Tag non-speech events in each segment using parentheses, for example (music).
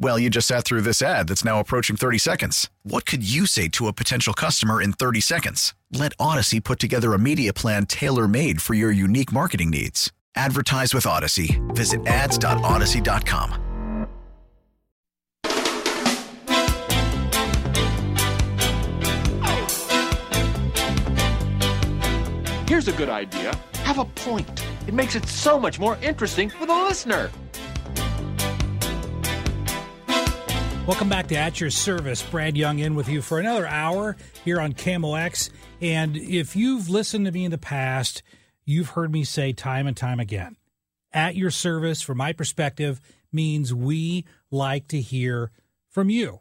Well, you just sat through this ad that's now approaching 30 seconds. What could you say to a potential customer in 30 seconds? Let Audacy put together a media plan tailor made for your unique marketing needs. Advertise with Audacy. Visit ads.audacy.com. Here's a good idea have a point. It makes it so much more interesting for the listener. Welcome back to At Your Service. Brad Young in with you for another hour here on KMOX. And if you've listened to me in the past, you've heard me say time and time again At Your Service, from my perspective, means we like to hear from you.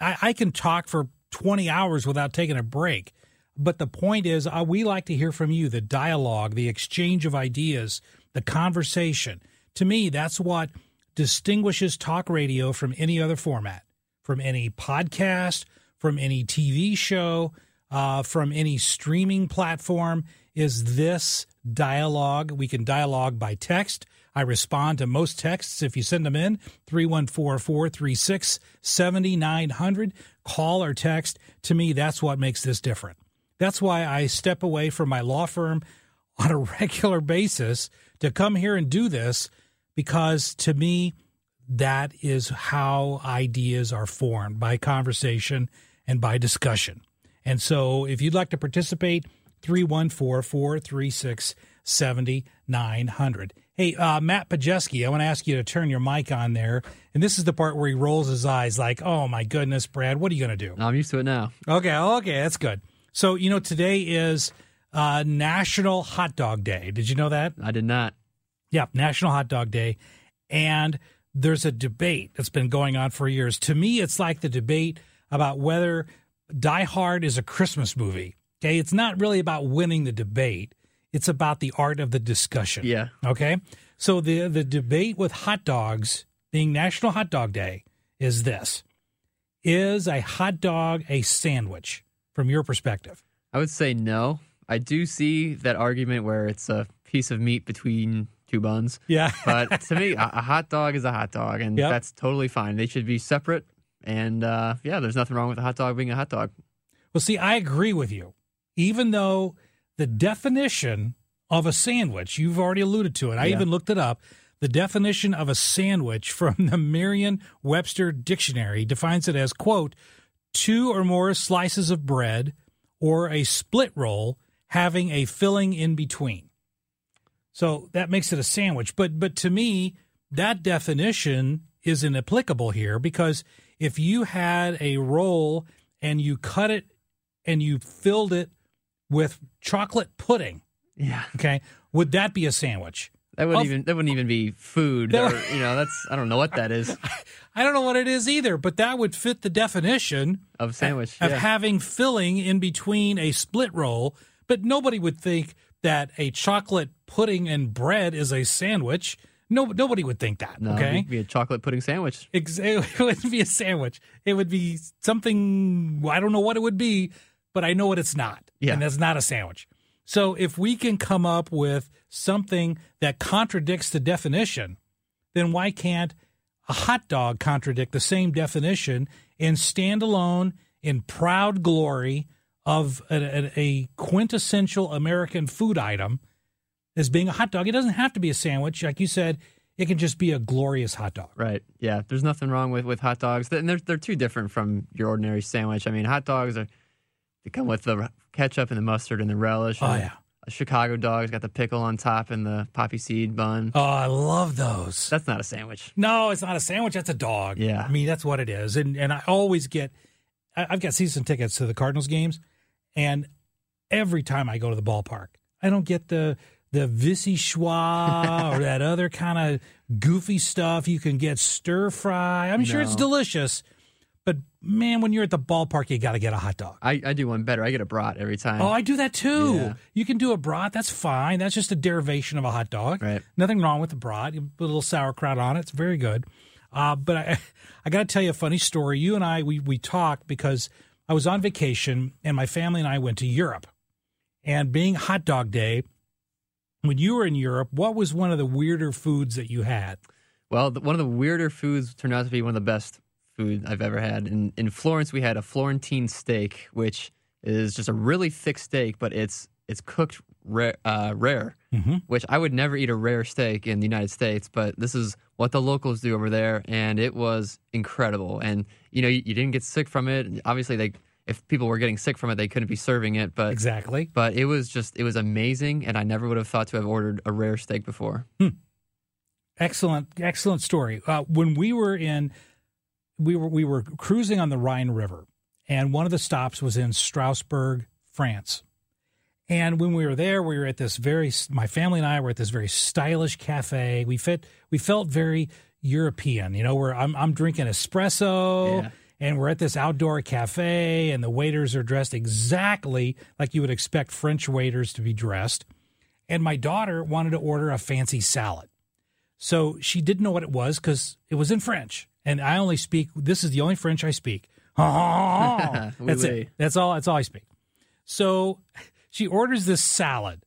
I, I can talk for 20 hours without taking a break. But the point is, uh, we like to hear from you the dialogue, the exchange of ideas, the conversation. To me, that's what distinguishes talk radio from any other format, from any podcast, from any TV show, uh, from any streaming platform, is this dialogue. We can dialogue by text. I respond to most texts if you send them in 314 436 7900. Call or text. To me, that's what makes this different. That's why I step away from my law firm (laughs) on a regular basis to come here and do this because to me, that is how ideas are formed by conversation and by discussion. And so if you'd like to participate, 314 436 7900. Hey, uh, Matt Pajeski, I want to ask you to turn your mic on there. And this is the part where he rolls his eyes like, oh my goodness, Brad, what are you going to do? I'm used to it now. Okay, okay, that's good. So, you know, today is uh, National Hot Dog Day. Did you know that? I did not. Yeah, National Hot Dog Day. And there's a debate that's been going on for years. To me, it's like the debate about whether Die Hard is a Christmas movie. Okay, it's not really about winning the debate. It's about the art of the discussion. Yeah. Okay. So the the debate with hot dogs being National Hot Dog Day is this: Is a hot dog a sandwich from your perspective? I would say no. I do see that argument where it's a piece of meat between two buns. Yeah. (laughs) but to me, a, a hot dog is a hot dog, and Yep. that's totally fine. They should be separate. And uh, yeah, there's nothing wrong with a hot dog being a hot dog. Well, see, I agree with you. Even though the definition of a sandwich, you've already alluded to it. I Yeah. even looked it up. The definition of a sandwich from the Merriam-Webster dictionary defines it as quote, two or more slices of bread or a split roll having a filling in between. So that makes it a sandwich. But but to me, that definition isn't applicable here because if you had a roll and you cut it and you filled it with chocolate pudding, Yeah. okay, would that be a sandwich? That wouldn't Of- even that wouldn't even be food. (laughs) That- or, you know, that's I don't know what that is (laughs) I don't know what it is either, but that would fit the definition of sandwich. of yeah. having filling in between a split roll. But nobody would think that a chocolate pudding and bread is a sandwich. No, nobody would think that. no, okay, it'd be a chocolate pudding sandwich. (laughs) It wouldn't be a sandwich. It would be something. I don't know what it would be, but I know what it's not. Yeah. and that's not a sandwich. So if we can come up with something that contradicts the definition, then why can't a hot dog contradict the same definition and stand alone in proud glory of a, a, a quintessential American food item as being a hot dog? It doesn't have to be a sandwich, like you said. It can just be a glorious hot dog. Right. Yeah. There's nothing wrong with, with hot dogs. And they're they're too different from your ordinary sandwich. I mean, hot dogs are they come with the ketchup and the mustard and the relish. Oh, yeah. a Chicago dog. It's got the pickle on top and the poppy seed bun. Oh, I love those. That's not a sandwich. No, it's not a sandwich. That's a dog. Yeah. I mean, that's what it is. And and I always get, I- I've got season tickets to the Cardinals games, and every time I go to the ballpark, I don't get the the vichyssoise or (laughs) that other kind of goofy stuff you can get stir fry. I'm sure it's delicious, but man, when you're at the ballpark, you got to get a hot dog. I, I do one better. I get a brat every time. Oh, I do that too. Yeah. You can do a brat. That's fine. That's just a derivation of a hot dog. Right. Nothing wrong with the brat. You put a little sauerkraut on it. It's very good. Uh, but I, (laughs) I got to tell you a funny story. You and I, we we talked because I was on vacation and my family and I went to Europe. And being hot dog day, when you were in Europe, what was one of the weirder foods that you had? Well, the, one of the weirder foods turned out to be one of the best food I've ever had. In in Florence, we had a Florentine steak, which is just a really thick steak, but it's it's cooked rare, uh, rare Mhm. which I would never eat a rare steak in the United States, but this is what the locals do over there, and it was incredible. And you know, you, you didn't get sick from it. Obviously, they if people were getting sick from it, they couldn't be serving it, but Exactly. but it was just it was amazing, and I never would have thought to have ordered a rare steak before. Excellent, excellent story. Uh, when we were in, we were we were cruising on the Rhine River, and one of the stops was in Strasbourg, France. And when we were there, we were at this very. My family and I were at this very stylish cafe. We fit. We felt very European. You know, where I'm I'm drinking espresso. Yeah. And we're at this outdoor cafe, and the waiters are dressed exactly like you would expect French waiters to be dressed. And my daughter wanted to order a fancy salad. So she didn't know what it was because it was in French, and I only speak. This is the only French I speak. (laughs) (laughs) that's it. That's all. That's all I speak. So she orders this salad,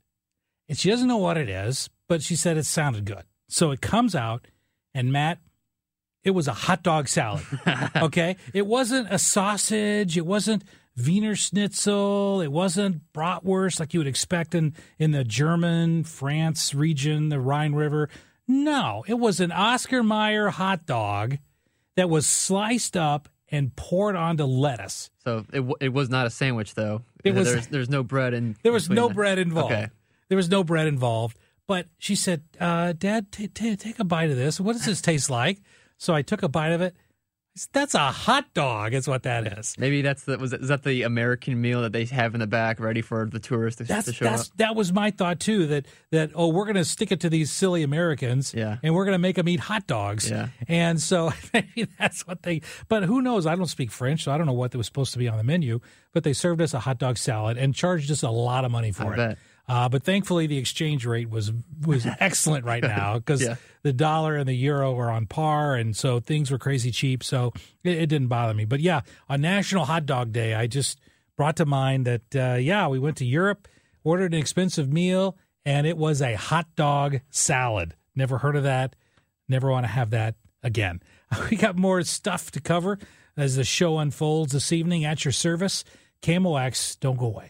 and she doesn't know what it is, but she said it sounded good. So it comes out, and Matt, it was a hot dog salad. (laughs) okay, it wasn't a sausage. It wasn't Wiener Schnitzel. It wasn't bratwurst like you would expect in in the German France region, the Rhine River. No, it was an Oscar Mayer hot dog that was sliced up and poured onto lettuce. So it w- it was not a sandwich though. It was- there's there's no bread in. There was no the- bread involved. Okay. There was no bread involved. But she said, uh, Dad, t- t- take a bite of this. What does this taste like? So I took a bite of it. That's a hot dog, is what that is. Maybe that's the was is that the American meal that they have in the back, ready for the tourists to, That's, to show that's up. that was my thought too. That that oh, we're going to stick it to these silly Americans, Yeah. and we're going to make them eat hot dogs, Yeah. And so (laughs) maybe that's what they. But who knows? I don't speak French, so I don't know what was supposed to be on the menu. But they served us a hot dog salad and charged us a lot of money for I it. bet. Uh, but thankfully, the exchange rate was was (laughs) excellent right now because Yeah. the dollar and the euro are on par, and so things were crazy cheap. So it, it didn't bother me. But yeah, on National Hot Dog Day, I just brought to mind that uh, yeah, we went to Europe, ordered an expensive meal, and it was a hot dog salad. Never heard of that. Never want to have that again. (laughs) We got more stuff to cover as the show unfolds this evening at your service. KMOX, don't go away.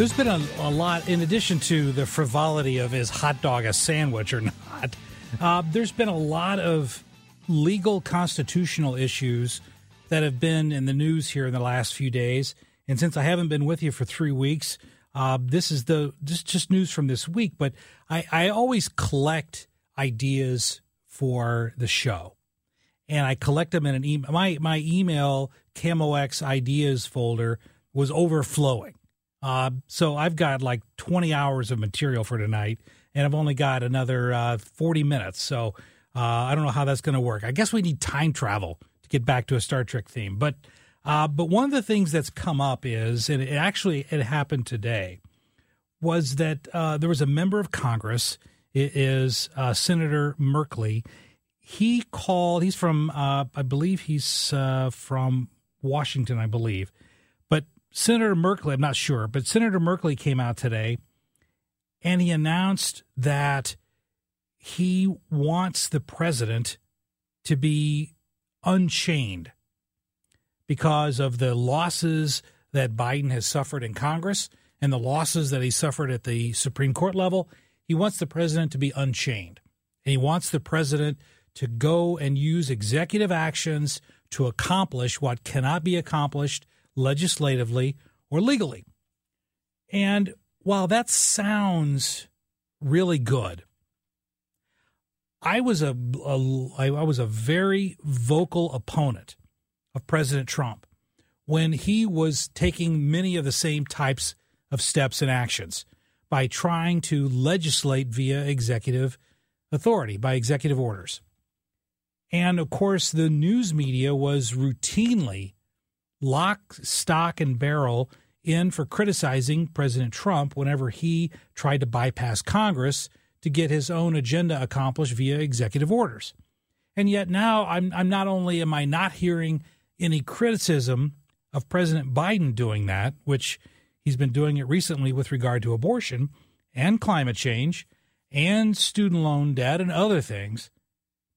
There's been a, a, lot, in addition to the frivolity of is hot dog a sandwich or (laughs) not, uh, there's been a lot of legal constitutional issues that have been in the news here in the last few days. And since I haven't been with you for three weeks, uh, this is the this just news from this week. But I, I always collect ideas for the show, and I collect them in an email. My my email KMOX ideas folder was overflowing. Uh, so I've got like 20 hours of material for tonight, and I've only got another uh, 40 minutes. So uh, I don't know how that's going to work. I guess we need time travel to get back to a Star Trek theme. But uh, but one of the things that's come up is, and it actually it happened today, was that uh, there was a member of Congress. It is uh, Senator Merkley. He called. He's from, I believe, he's from Washington, I believe Senator Merkley, I'm not sure, but Senator Merkley came out today and he announced that he wants the president to be unchained because of the losses that Biden has suffered in Congress and the losses that he suffered at the Supreme Court level. He wants the president to be unchained. And he wants the president to go and use executive actions to accomplish what cannot be accomplished legislatively or legally. And while that sounds really good, I was a, a I was a very vocal opponent of President Trump when he was taking many of the same types of steps and actions by trying to legislate via executive authority, by executive orders. And of course, the news media was routinely lock, stock, and barrel in for criticizing President Trump whenever he tried to bypass Congress to get his own agenda accomplished via executive orders. And yet now I'm, I'm not only am I not hearing any criticism of President Biden doing that, which he's been doing it recently with regard to abortion and climate change and student loan debt and other things,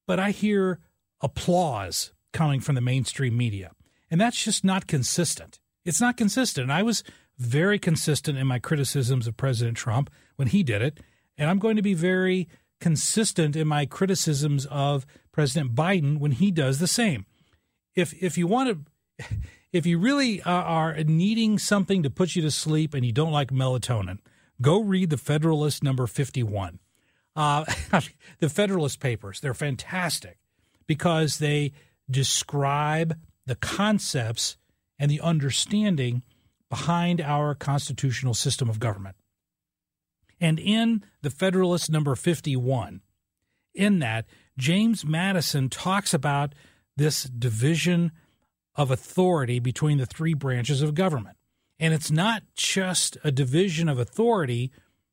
but I hear applause coming from the mainstream media. And that's just not consistent. It's not consistent. I was very consistent in my criticisms of President Trump when he did it. And I'm going to be very consistent in my criticisms of President Biden when he does the same. If if you want to (laughs) if you really are needing something to put you to sleep and you don't like melatonin, go read the Federalist number 51. Uh, (laughs) the Federalist Papers, they're fantastic because they describe the concepts and the understanding behind our constitutional system of government. And in the Federalist number 51, in that, James Madison talks about this division of authority between the three branches of government. And it's not just a division of authority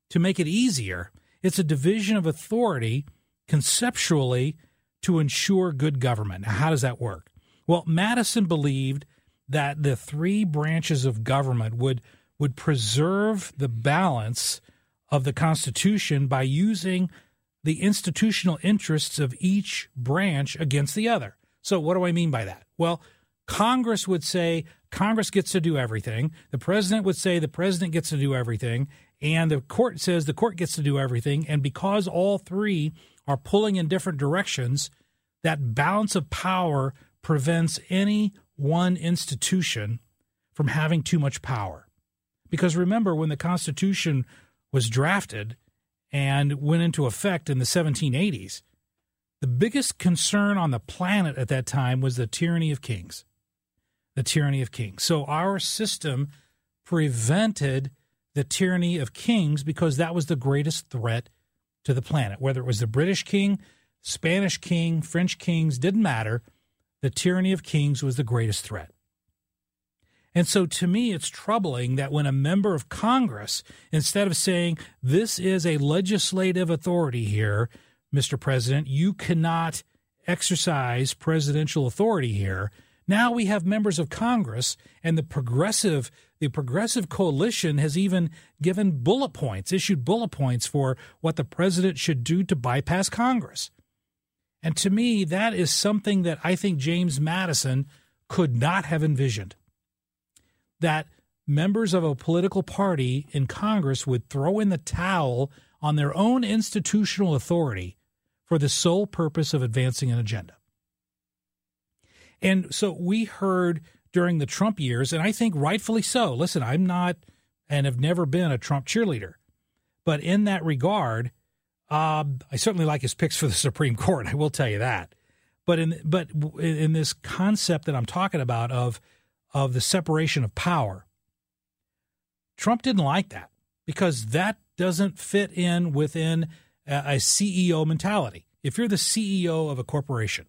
to make it easier, it's a division of authority conceptually to ensure good government. Now, how does that work? Well, Madison believed that the three branches of government would would preserve the balance of the Constitution by using the institutional interests of each branch against the other. So, what do I mean by that? Well, Congress would say Congress gets to do everything. The president would say the president gets to do everything. And the court says the court gets to do everything. And because all three are pulling in different directions, that balance of power prevents any one institution from having too much power. Because remember, when the Constitution was drafted and went into effect in the 1780s, the biggest concern on the planet at that time was the tyranny of kings. The tyranny of kings. So our system prevented the tyranny of kings because that was the greatest threat to the planet. Whether it was the British king, Spanish king, French kings, didn't matter the tyranny of kings was the greatest threat. And so to me, it's troubling that when a member of Congress, instead of saying, this is a legislative authority here, Mr. President, you cannot exercise presidential authority here. Now we have members of Congress and the progressive the progressive coalition has even given bullet points, issued bullet points for what the president should do to bypass Congress. And to me, that is something that I think James Madison could not have envisioned. That members of a political party in Congress would throw in the towel on their own institutional authority for the sole purpose of advancing an agenda. And so we heard during the Trump years, and I think rightfully so. Listen, I'm not and have never been a Trump cheerleader. But in that regard, uh, I certainly like his picks for the (laughs) Supreme Court. I will tell you that. But in but in this concept that I'm talking about of of the separation of power, Trump didn't like that because that doesn't fit in within a, a CEO mentality. If you're the CEO of a corporation,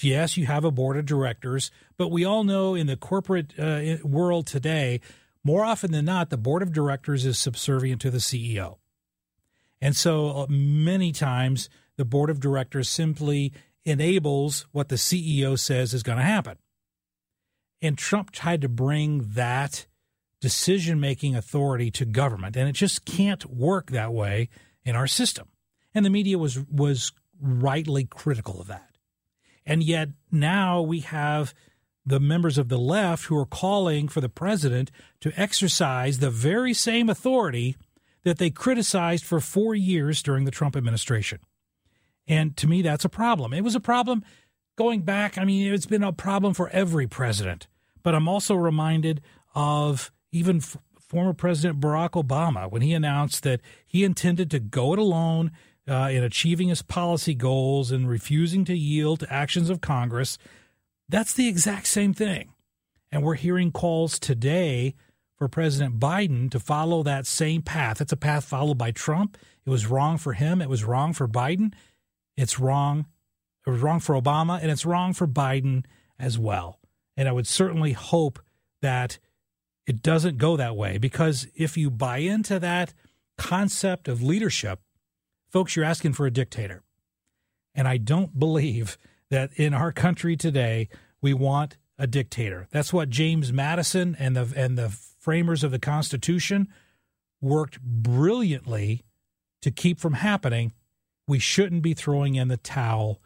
yes, you have a board of directors, but we all know in the corporate uh, world today, more often than not, the board of directors is subservient to the CEO. And so uh, many times the board of directors simply enables what the CEO says is going to happen. And Trump tried to bring that decision making authority to government, and it just can't work that way in our system. And the media was was rightly critical of that. And yet now we have the members of the left who are calling for the president to exercise the very same authority that they criticized for four years during the Trump administration. And to me, that's a problem. It was a problem going back. I mean, it's been a problem for every president. But I'm also reminded of even f- former President Barack Obama when he announced that he intended to go it alone uh, in achieving his policy goals and refusing to yield to actions of Congress. That's the exact same thing. And we're hearing calls today for President Biden to follow that same path. It's a path followed by Trump. It was wrong for him. It was wrong for Biden. It's wrong. It was wrong for Obama, and it's wrong for Biden as well. And I would certainly hope that it doesn't go that way because if you buy into that concept of leadership, folks, you're asking for a dictator. And I don't believe that in our country today we want a dictator. That's what James Madison and the and the framers of the Constitution worked brilliantly to keep from happening. We shouldn't be throwing in the towel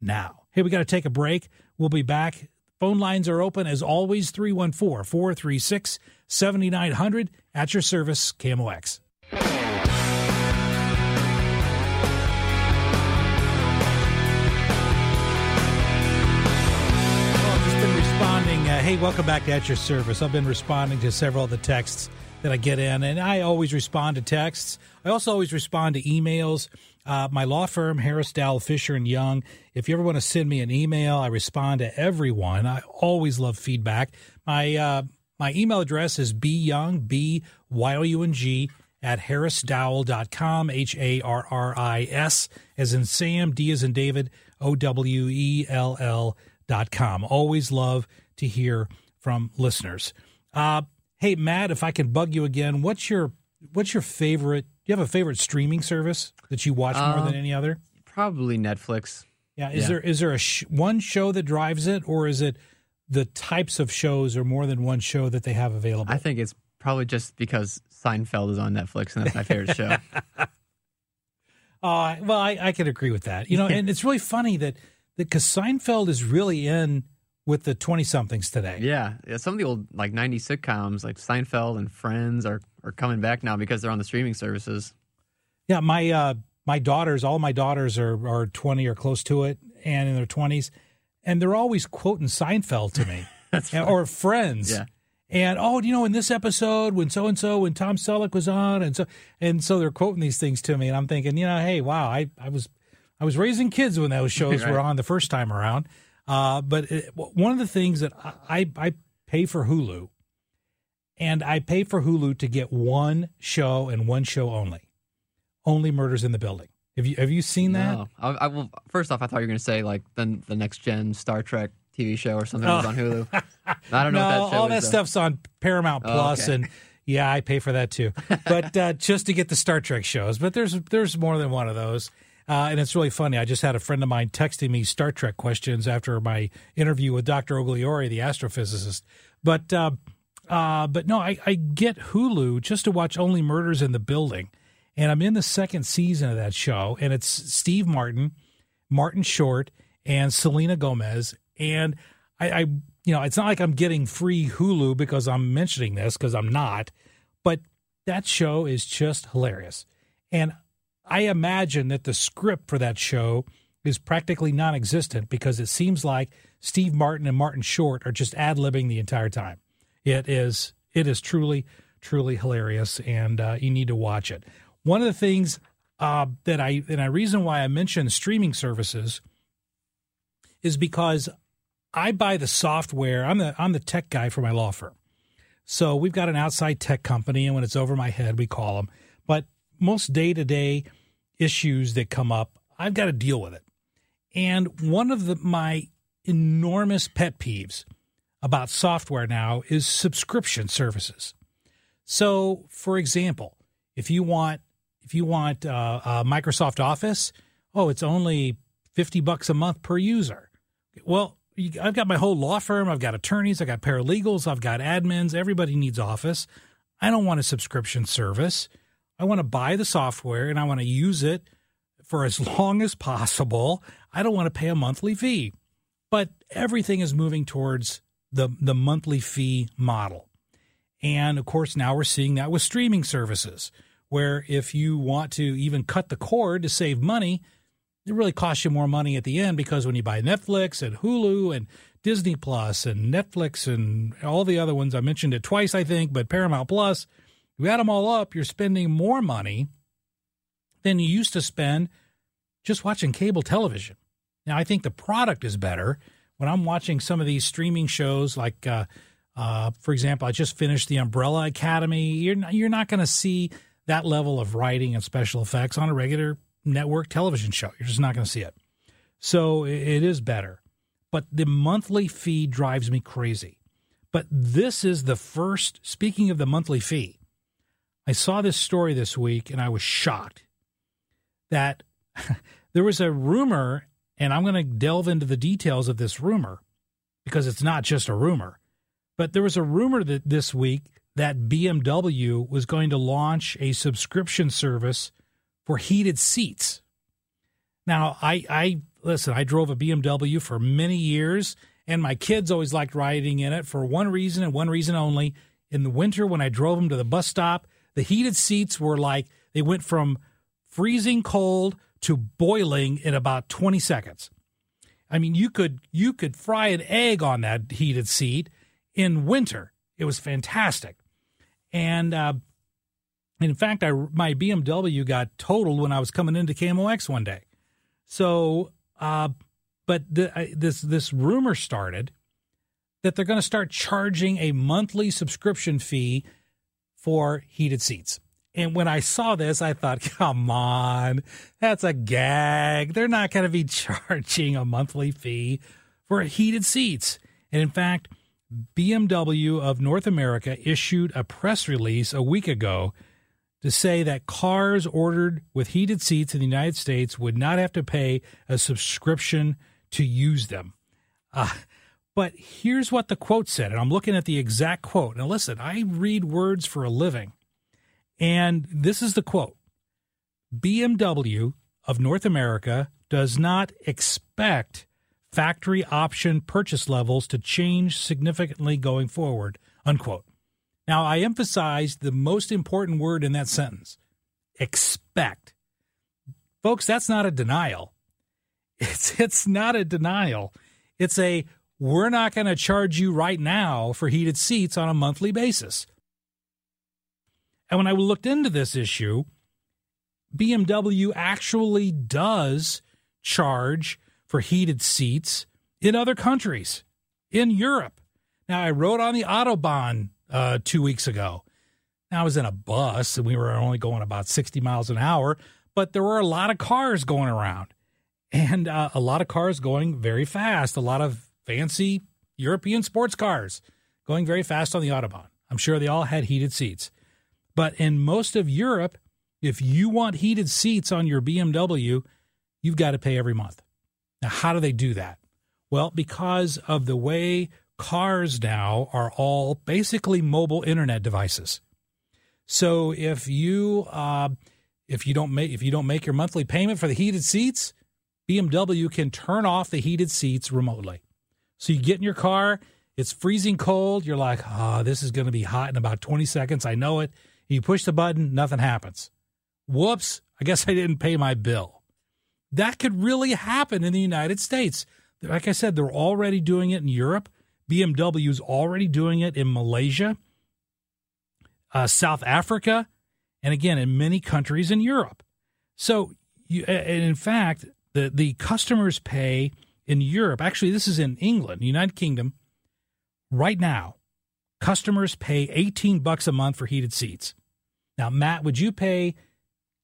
now. Hey, we got to take a break. We'll be back. Phone lines are open as always 314 436 7900 at your service, KMOX. Hey, welcome back to At Your Service. I've been responding to several of the texts that I get in, and I always respond to texts. I also always respond to emails. Uh, my law firm, Harris Dowell Fisher and Young. If you ever want to send me an email, I respond to everyone. I always love feedback. My uh, my email address is byoung b y o u n g at harrisdowell.com, H A R R I S, as in Sam, D as in David, O W E L L dot com. Always love to hear from listeners. Uh, hey, Matt, if I can bug you again, what's your what's your favorite? Do you have a favorite streaming service that you watch more than um, any other? Probably Netflix. Yeah. Is yeah. there is there a sh- one show that drives it, or is it the types of shows or more than one show that they have available? I think it's probably just because Seinfeld is on Netflix and that's my favorite show. (laughs) Uh, well, I, I can agree with that. You know, and it's really funny that because Seinfeld is really in with the 20 somethings today. Yeah. yeah. Some of the old like 90 sitcoms like Seinfeld and Friends are, are coming back now because they're on the streaming services. Yeah. My, uh, my daughters, all my daughters are, are 20 or close to it and in their 20s. And they're always quoting Seinfeld to me (laughs) or Friends. Yeah. And oh, you know, in this episode when so and so when Tom Selleck was on, and so and so they're quoting these things to me, and I'm thinking, you know, hey, wow, I I was I was raising kids when those (laughs) shows right. were on the first time around, uh, but it, one of the things that I, I pay for Hulu, and I pay for Hulu to get one show and one show only, only Murders in the Building. Have you have you seen that? No. I, I will. First off, I thought you were going to say like the the next gen Star Trek TV show or something oh. was on Hulu. I don't know. (laughs) no, that all that though. stuff's on Paramount oh, Plus, okay. and yeah, I pay for that too. (laughs) But uh, just to get the Star Trek shows, but there's there's more than one of those. Uh, and it's really funny. I just had a friend of mine texting me Star Trek questions after my interview with Dr. Ogliori, the astrophysicist. But uh, uh, but no, I, I get Hulu just to watch Only Murders in the Building, and I'm in the second season of that show, and it's Steve Martin, Martin Short, and Selena Gomez, and I, I you know, it's not like I'm getting free Hulu because I'm mentioning this because I'm not, but that show is just hilarious. And I imagine that the script for that show is practically non existent because it seems like Steve Martin and Martin Short are just ad libbing the entire time. It is it is truly, truly hilarious, and uh, you need to watch it. One of the things uh, that I and a reason why I mentioned streaming services is because I buy the software. I'm the I'm the tech guy for my law firm. So we've got an outside tech company, and when it's over my head, we call them. But most day to day issues that come up, I've got to deal with it. And one of the my enormous pet peeves about software now is subscription services. So, for example, if you want if you want uh, uh, Microsoft Office, oh, it's only fifty bucks a month per user. Well, I've got my whole law firm. I've got attorneys. I've got paralegals. I've got admins. Everybody needs Office. I don't want a subscription service. I want to buy the software and I want to use it for as (laughs) long as possible. I don't want to pay a monthly fee. But everything is moving towards the, the monthly fee model. And of course, now we're seeing that with streaming services, where if you want to even cut the cord to save money, it really costs you more money at the end because when you buy Netflix and Hulu and Disney Plus and Netflix and all the other ones, I mentioned it twice, I think, but Paramount Plus, you add them all up, you're spending more money than you used to spend just watching cable television. Now, I think the product is better. When I'm watching some of these streaming shows, like, uh, uh, for example, I just finished The Umbrella Academy, you're not, you're not going to see that level of writing and special effects on a regular network television show. You're just not going to see it. So it is better. But the monthly fee drives me crazy. But this is the first, speaking of the monthly fee, I saw this story this week and I was shocked that (laughs) there was a rumor, and I'm going to delve into the details of this rumor because it's not just a rumor. But there was a rumor that this week that BMW was going to launch a subscription service for heated seats. Now, I, I listen, I drove a BMW for many years, and my kids always liked riding in it for one reason and one reason only. In the winter, when I drove them to the bus stop, the heated seats were like they went from freezing cold to boiling in about 20 seconds. I mean, you could you could fry an egg on that heated seat in winter. It was fantastic, and uh, in fact, I my BMW got totaled when I was coming into KMOX one day. So, uh, but the, this this rumor started that they're going to start charging a monthly subscription fee for heated seats. And when I saw this, I thought, (laughs) come on, that's a gag. They're not going to be (laughs) charging a monthly fee for heated seats. And in fact, BMW of North America issued a press release a week ago to say that cars ordered with heated seats in the United States would not have to pay a subscription to use them. Uh, but here's what the quote said, and I'm looking at the exact quote. Now, listen, I read words for a living, and this is the quote BMW of North America does not expect factory option purchase levels to change significantly going forward, unquote. Now, I emphasize the most important word in that sentence expect. Folks, that's not a denial. (laughs) It's, it's not a denial. It's a we're not going to charge you right now for heated seats on a monthly basis. And when I looked into this issue, BMW actually does charge for heated seats in other countries, in Europe. Now, I rode on the Autobahn uh, two weeks ago. Now, I was in a bus and we were only going about 60 miles an hour, but there were a lot of cars going around and uh, a lot of cars going very fast, a lot of fancy European sports cars going very fast on the Autobahn. I'm sure they all had heated seats. But in most of Europe, if you want heated seats on your BMW, you've got to pay every month. Now, how do they do that? Well, because of the way cars now are all basically mobile internet devices. So if you uh, if you don't make if you don't make your monthly payment for the heated seats, BMW can turn off the heated seats remotely. So you get in your car, It's freezing cold. You're like, oh, this is going to be hot in about 20 seconds. I know it. You push the button, nothing happens. Whoops, I guess I didn't pay my bill. That could really happen in the United States. Like I said, they're already doing it in Europe. BMW's already doing it in Malaysia, uh, South Africa, and again, in many countries in Europe. So, you, and in fact, the, the customers pay in Europe, actually, this is in England, United Kingdom, right now, customers pay 18 bucks a month for heated seats. Now, Matt, would you pay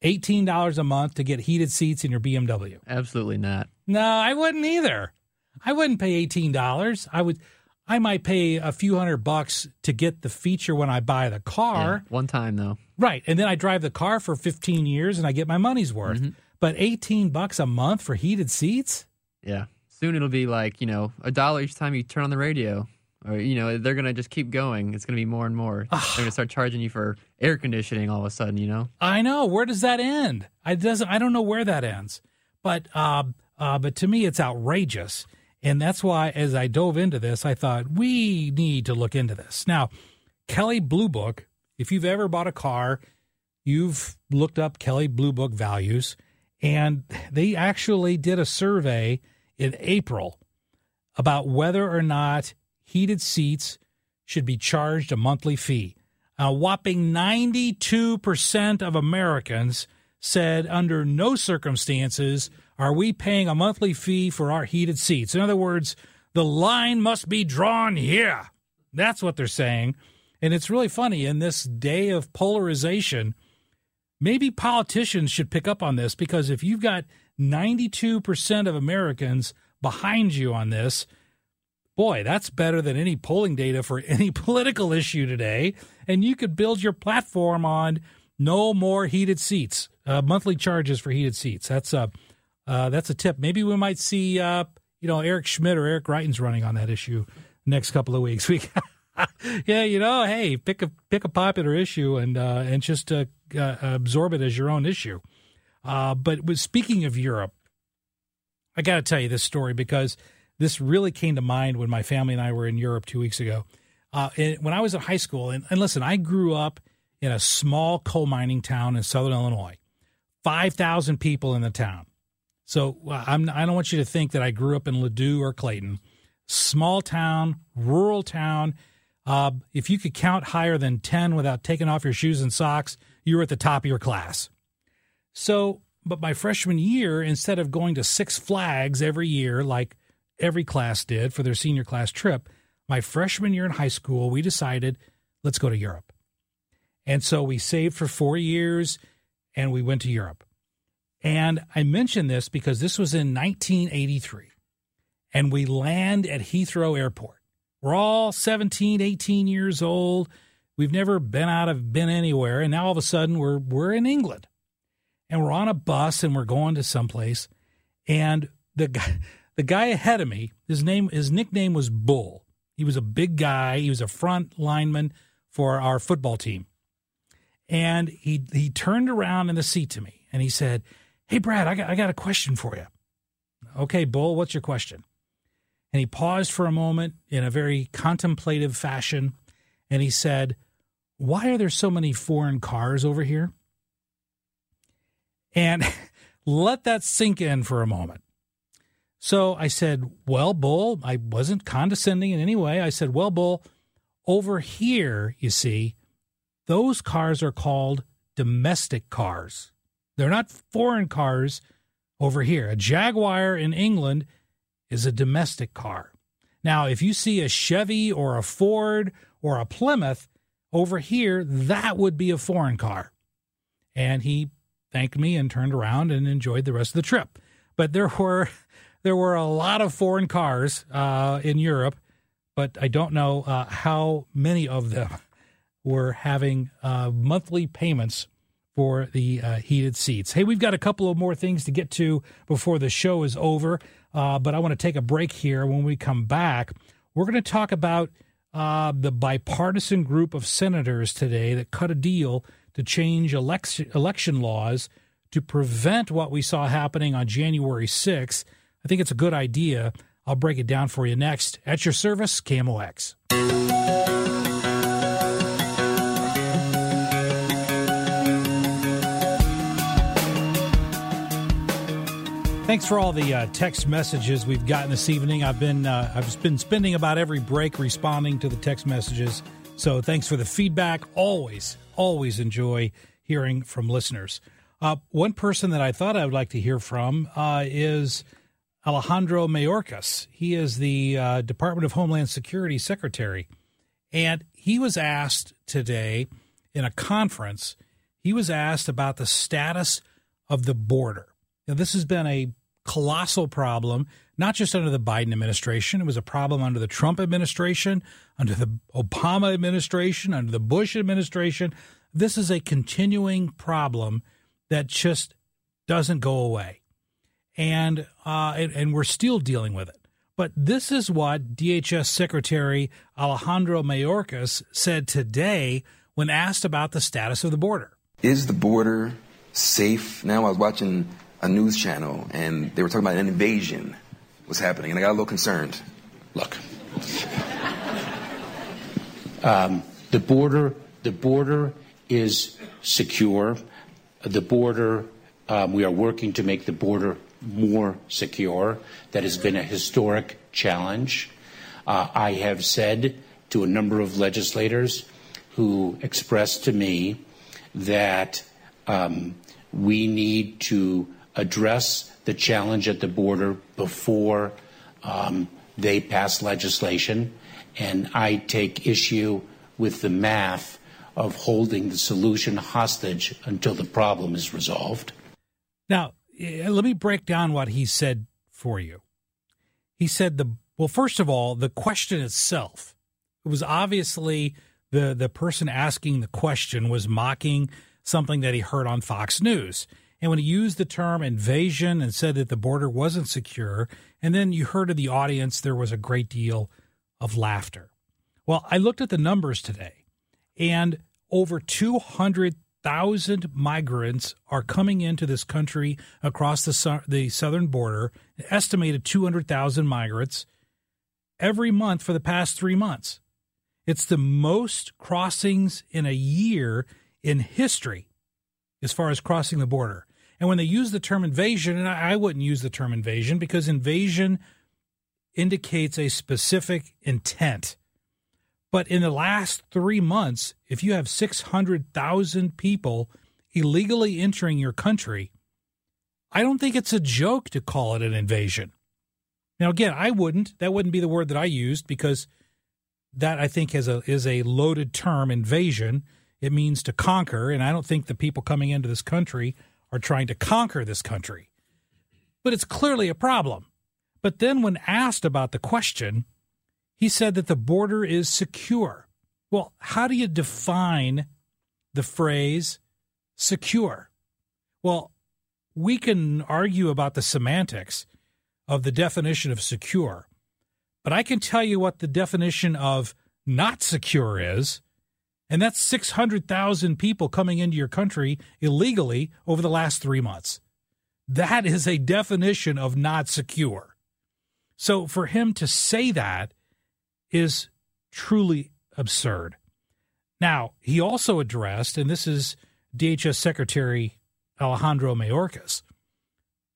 $18 a month to get heated seats in your BMW? Absolutely not. No, I wouldn't either. I wouldn't pay $18. I would I might pay a few hundred bucks to get the feature when I buy the car. Yeah, one time though. Right. And then I drive the car for 15 years and I get my money's worth. Mm-hmm. But 18 bucks a month for heated seats? Yeah. Soon it'll be like, you know, a dollar each time you turn on the radio or you know they're gonna just keep going. It's gonna be more and more. they're gonna start charging you for air conditioning all of a sudden. You know. I know. Where does that end? I doesn't. I don't know where that ends. But uh, uh, but to me, it's outrageous, and that's why as I dove into this, I thought we need to look into this. Now, Kelley Blue Book. If you've ever bought a car, you've looked up Kelley Blue Book values, and they actually did a survey in April about whether or not heated seats should be charged a monthly fee. A whopping 92% of Americans said under no circumstances are we paying a monthly fee for our heated seats. In other words, the line must be drawn here. That's what they're saying. And it's really funny in this day of polarization, maybe politicians should pick up on this because if you've got 92% of Americans behind you on this, boy, that's better than any polling data for (laughs) any political issue today. And you could build your platform on no more heated seats, uh, monthly charges for heated seats. That's a uh, that's a tip. Maybe we might see uh, you know Eric Schmitt or Eric Greitens running on that issue next couple of weeks. (laughs) We, yeah, you know, hey, pick a pick a popular issue and uh, and just uh, uh, absorb it as your own issue. But speaking of Europe, I got to tell you this story because this really came to mind when my family and I were in Europe two weeks ago. Uh, when I was in high school, and, and listen, I grew up in a small coal mining town in southern Illinois, 5,000 people in the town. So uh, I'm, I don't want you to think that I grew up in Ladue or Clayton. Small town, rural town. Uh, if you could count higher than 10 without taking off your shoes and socks, you were at the top of your class. So, but my freshman year, instead of going to Six Flags every year, like every class did for their senior class trip. My freshman year in high school, we decided, let's go to Europe. And so we saved for four years and we went to Europe. And I mention this because this was in 1983. And we land at Heathrow Airport. We're all 17, 18 years old. We've never been out of been anywhere. And now all of a sudden we're we're in England. And we're on a bus and we're going to someplace. And the guy (laughs) the guy ahead of me, his name, his nickname was Bull. He was a big guy. He was a front lineman for our football team. And he he turned around in the seat to me and he said, "Hey, Brad, I got I got a question for you." Okay, Bull, what's your question? And he paused for a moment in a very contemplative fashion, and he said, "Why are there so many foreign cars over here?" And (laughs) let that sink in for a moment. So I said, Well, Bull, I wasn't condescending in any way. I said, Well, Bull, over here, you see, those cars are called domestic cars. They're not foreign cars over here. A Jaguar in England is a domestic car. Now, if you see a Chevy or a Ford or a Plymouth over here, that would be a foreign car. And he thanked me and turned around and enjoyed the rest of the trip. But there were (laughs) there were a lot of foreign cars uh, in Europe, but I don't know uh, how many of them (laughs) were having uh, monthly payments for the uh, heated seats. Hey, we've got a couple of more things to get to before the show is over, uh, but I want to take a break here. When we come back, we're going to talk about uh, the bipartisan group of senators today that cut a deal to change election, election laws to prevent what we saw happening on January 6th I think it's a good idea. I'll break it down for you next. At your service, KMOX. Thanks for all the uh, text messages we've gotten this evening. I've been uh, I've been spending about every break responding to the text messages. So thanks for the feedback. Always, always enjoy hearing from listeners. Uh, one person that I thought I would like to hear from uh, is Alejandro Mayorkas. He is the uh, Department of Homeland Security Secretary, and he was asked today in a conference. He was asked about the status of the border. Now, this has been a colossal problem, not just under the Biden administration. It was a problem under the Trump administration, under the Obama administration, under the Bush administration. This is a continuing problem that just doesn't go away. And, uh, and, and we're still dealing with it. But this is what DHS Secretary Alejandro Mayorkas said today when asked about the status of the border. Is the border safe? Now I was watching a news channel and they were talking about an invasion was happening, and I got a little concerned. Look, um, the border, the border is secure. The border, um, we are working to make the border more secure. That has been a historic challenge. Uh, I have said to a number of legislators who expressed to me that um, we need to address the challenge at the border before um, they pass legislation. And I take issue with the math of holding the solution hostage until the problem is resolved. Now, eh, let me break down what he said for you. He said the well, first of all, the question itself. It was obviously the the person asking the question was mocking something that he heard on Fox News. And when he used the term invasion and said that the border wasn't secure, and then you heard of the audience, there was a great deal of laughter. Well, I looked at the numbers today, and over 200,000 migrants are coming into this country across the, the southern border, estimated 200,000 migrants every month for the past three months. It's the most crossings in a year in history as far as crossing the border. And when they use the term invasion, and I, wouldn't use the term invasion because invasion indicates a specific intent. But in the last three months, if you have 600,000 people illegally entering your country, I don't think it's a joke to call it an invasion. Now, again, I wouldn't. That wouldn't be the word that I used because that I think is a is a loaded term. Invasion. It means to conquer, and I don't think the people coming into this country are trying to conquer this country. But it's clearly a problem. But then, when asked about the question, he said that the border is secure. Well, how do you define the phrase secure? Well, we can argue about the semantics of the definition of secure, but I can tell you what the definition of not secure is, and that's 600,000 people coming into your country illegally over the last three months. That is a definition of not secure. So for him to say that is truly absurd. Now, he also addressed, and this is DHS Secretary Alejandro Mayorkas,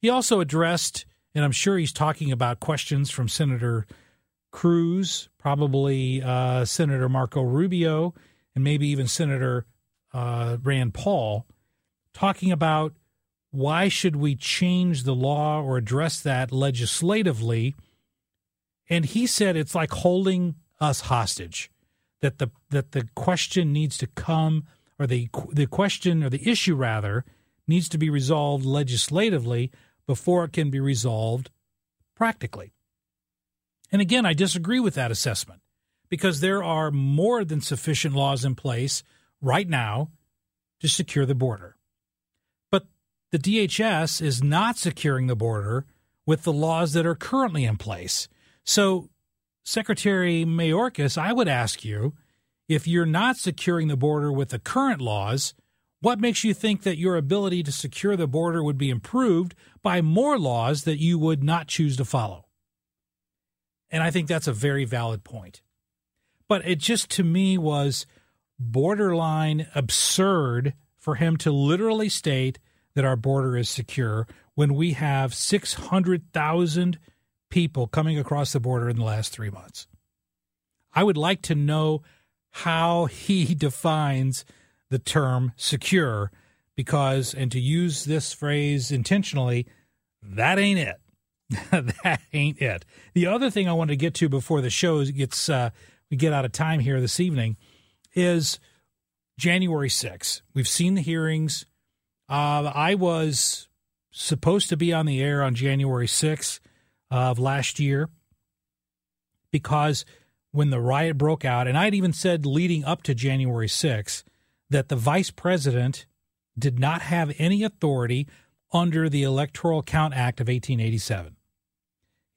he also addressed, and I'm sure he's talking about questions from Senator Cruz, probably uh, Senator Marco Rubio, and maybe even Senator uh, Rand Paul talking about why should we change the law or address that legislatively. And he said it's like holding us hostage. That the that the question needs to come, or the the question or the issue rather needs to be resolved legislatively before it can be resolved practically. And again, I disagree with that assessment because there are more than sufficient laws in place right now to secure the border. But the DHS is not securing the border with the laws that are currently in place. So, Secretary Mayorkas, I would ask you if you're not securing the border with the current laws, what makes you think that your ability to secure the border would be improved by more laws that you would not choose to follow? And I think that's a very valid point. But it just to me was borderline absurd for him to literally state that our border is secure when we have 600,000 people coming across the border in the last three months. I would like to know how he (laughs) defines the term secure because, and to use this phrase intentionally, that ain't it. (laughs) that ain't it. The other thing I wanted to get to before the show gets uh, we get out of time here this evening is January 6th. We've seen the hearings. Uh, I was supposed to be on the air on January 6th of last year because when the riot broke out, and I'd even said leading up to January 6th that the vice president did not have any authority under the Electoral Count Act of 1887.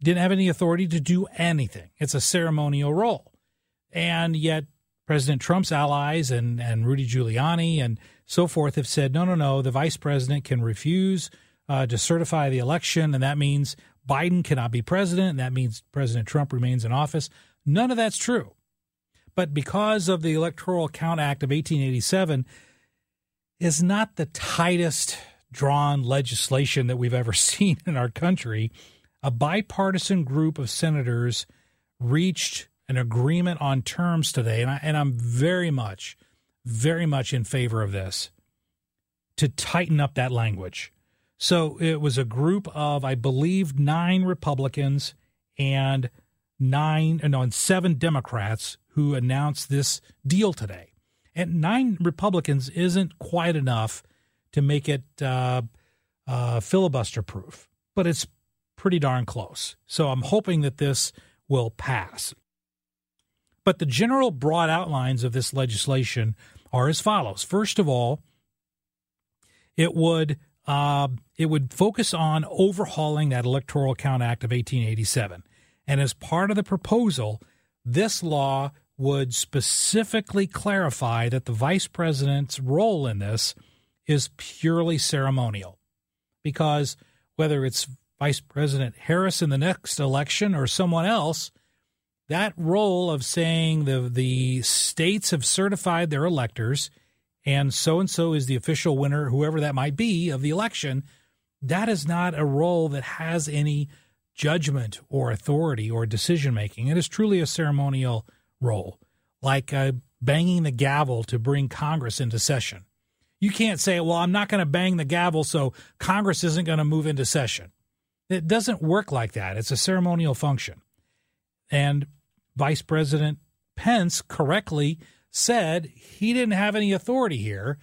Didn't have any authority to do anything. It's a ceremonial role. And yet, President Trump's allies and, and Rudy Giuliani and so forth have said, no, no, no, the vice president can refuse uh, to certify the election, and that means Biden cannot be president, and that means President Trump remains in office. None of that's true. But because of the Electoral Count Act of 1887 is not the tightest drawn legislation that we've ever (laughs) seen in our country, a bipartisan group of senators reached an agreement on terms today, and, I, and I'm very much, very much in favor of this to tighten up that language. So it was a group of, I believe, nine Republicans and nine, no, and seven Democrats who announced this deal today. And nine Republicans isn't quite enough to make it uh, uh, filibuster proof, but it's pretty darn close. So I'm hoping that this will pass. But the general broad outlines of this legislation are as follows. First of all, it would uh, it would focus on overhauling that Electoral Count Act of 1887, and as part of the proposal, this law would specifically clarify that the vice president's role in this is purely ceremonial, because whether it's Vice President Harris in the next election or someone else, that role of saying the the states have certified their electors and so and so is the official winner, whoever that might be, of the election, that is not a role that has any judgment or authority or decision making. It is truly a ceremonial role, like uh, banging the gavel to bring Congress into session. You can't say, well, I'm not going to bang the gavel, so Congress isn't going to move into session. It doesn't work like that. It's a ceremonial function. And Vice President Pence correctly said he didn't have any authority here,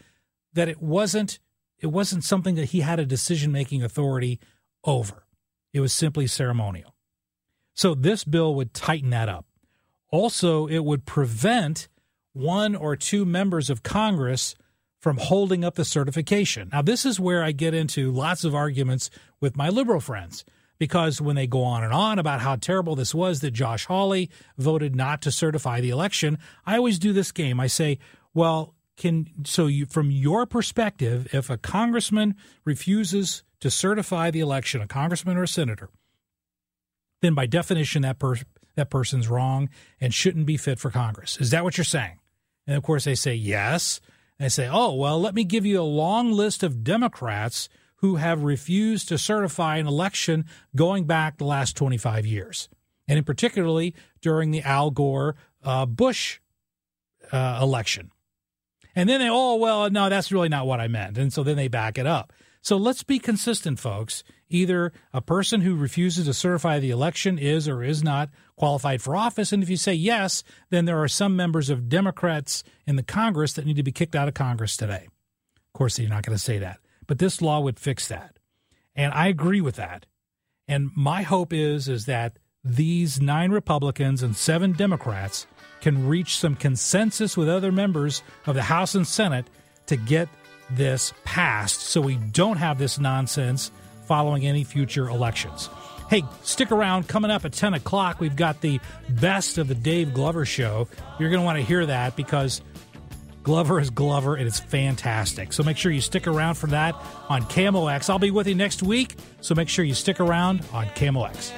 that it wasn't it wasn't something that he had a decision-making authority over. It was simply ceremonial. So this bill would tighten that up. Also, it would prevent one or two members of Congress from holding up the certification. Now, this is where I get into lots of arguments with my liberal friends because when they go on and on about how terrible this was that Josh Hawley voted not to certify the election, I always do this game. I say, well, can so you from your perspective, if a congressman refuses to certify the election, a congressman or a senator, then by definition that per, that person's wrong and shouldn't be fit for Congress. Is that what you're saying? And of course they say yes. And They say, oh, well, let me give you a long list of Democrats who have refused to certify an election going back the last 25 years. And in particularly during the Al Gore uh, Bush uh, election. And then they, oh, well, no, that's really not what I meant. And so then they back it up. So let's be consistent, folks. Either a person who refuses to certify the election is or is not qualified for office. And if you say yes, then there are some members of Democrats in the Congress that need to be kicked out of Congress today. Of course, you're not going to say that. But this law would fix that. And I agree with that. And my hope is is that these nine Republicans and seven Democrats can reach some consensus with other members of the House and Senate to get this passed so we don't have this nonsense following any future elections. Hey, stick around. Coming up at 10 o'clock, we've got the best of the Dave Glover show. You're going to want to hear that because Glover is Glover and it's fantastic. So make sure you stick around for that on KMOX. I'll be with you next week, so make sure you stick around on KMOX.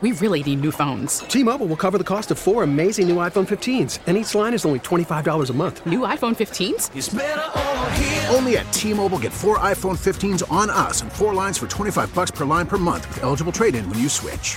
We really need new phones. T-Mobile will cover the cost of four amazing new iPhone 15s, and each line is only $25 a month. New iPhone 15s? Only at T-Mobile get four iPhone 15s on us and four lines for 25 bucks per line per month with eligible trade-in when you switch.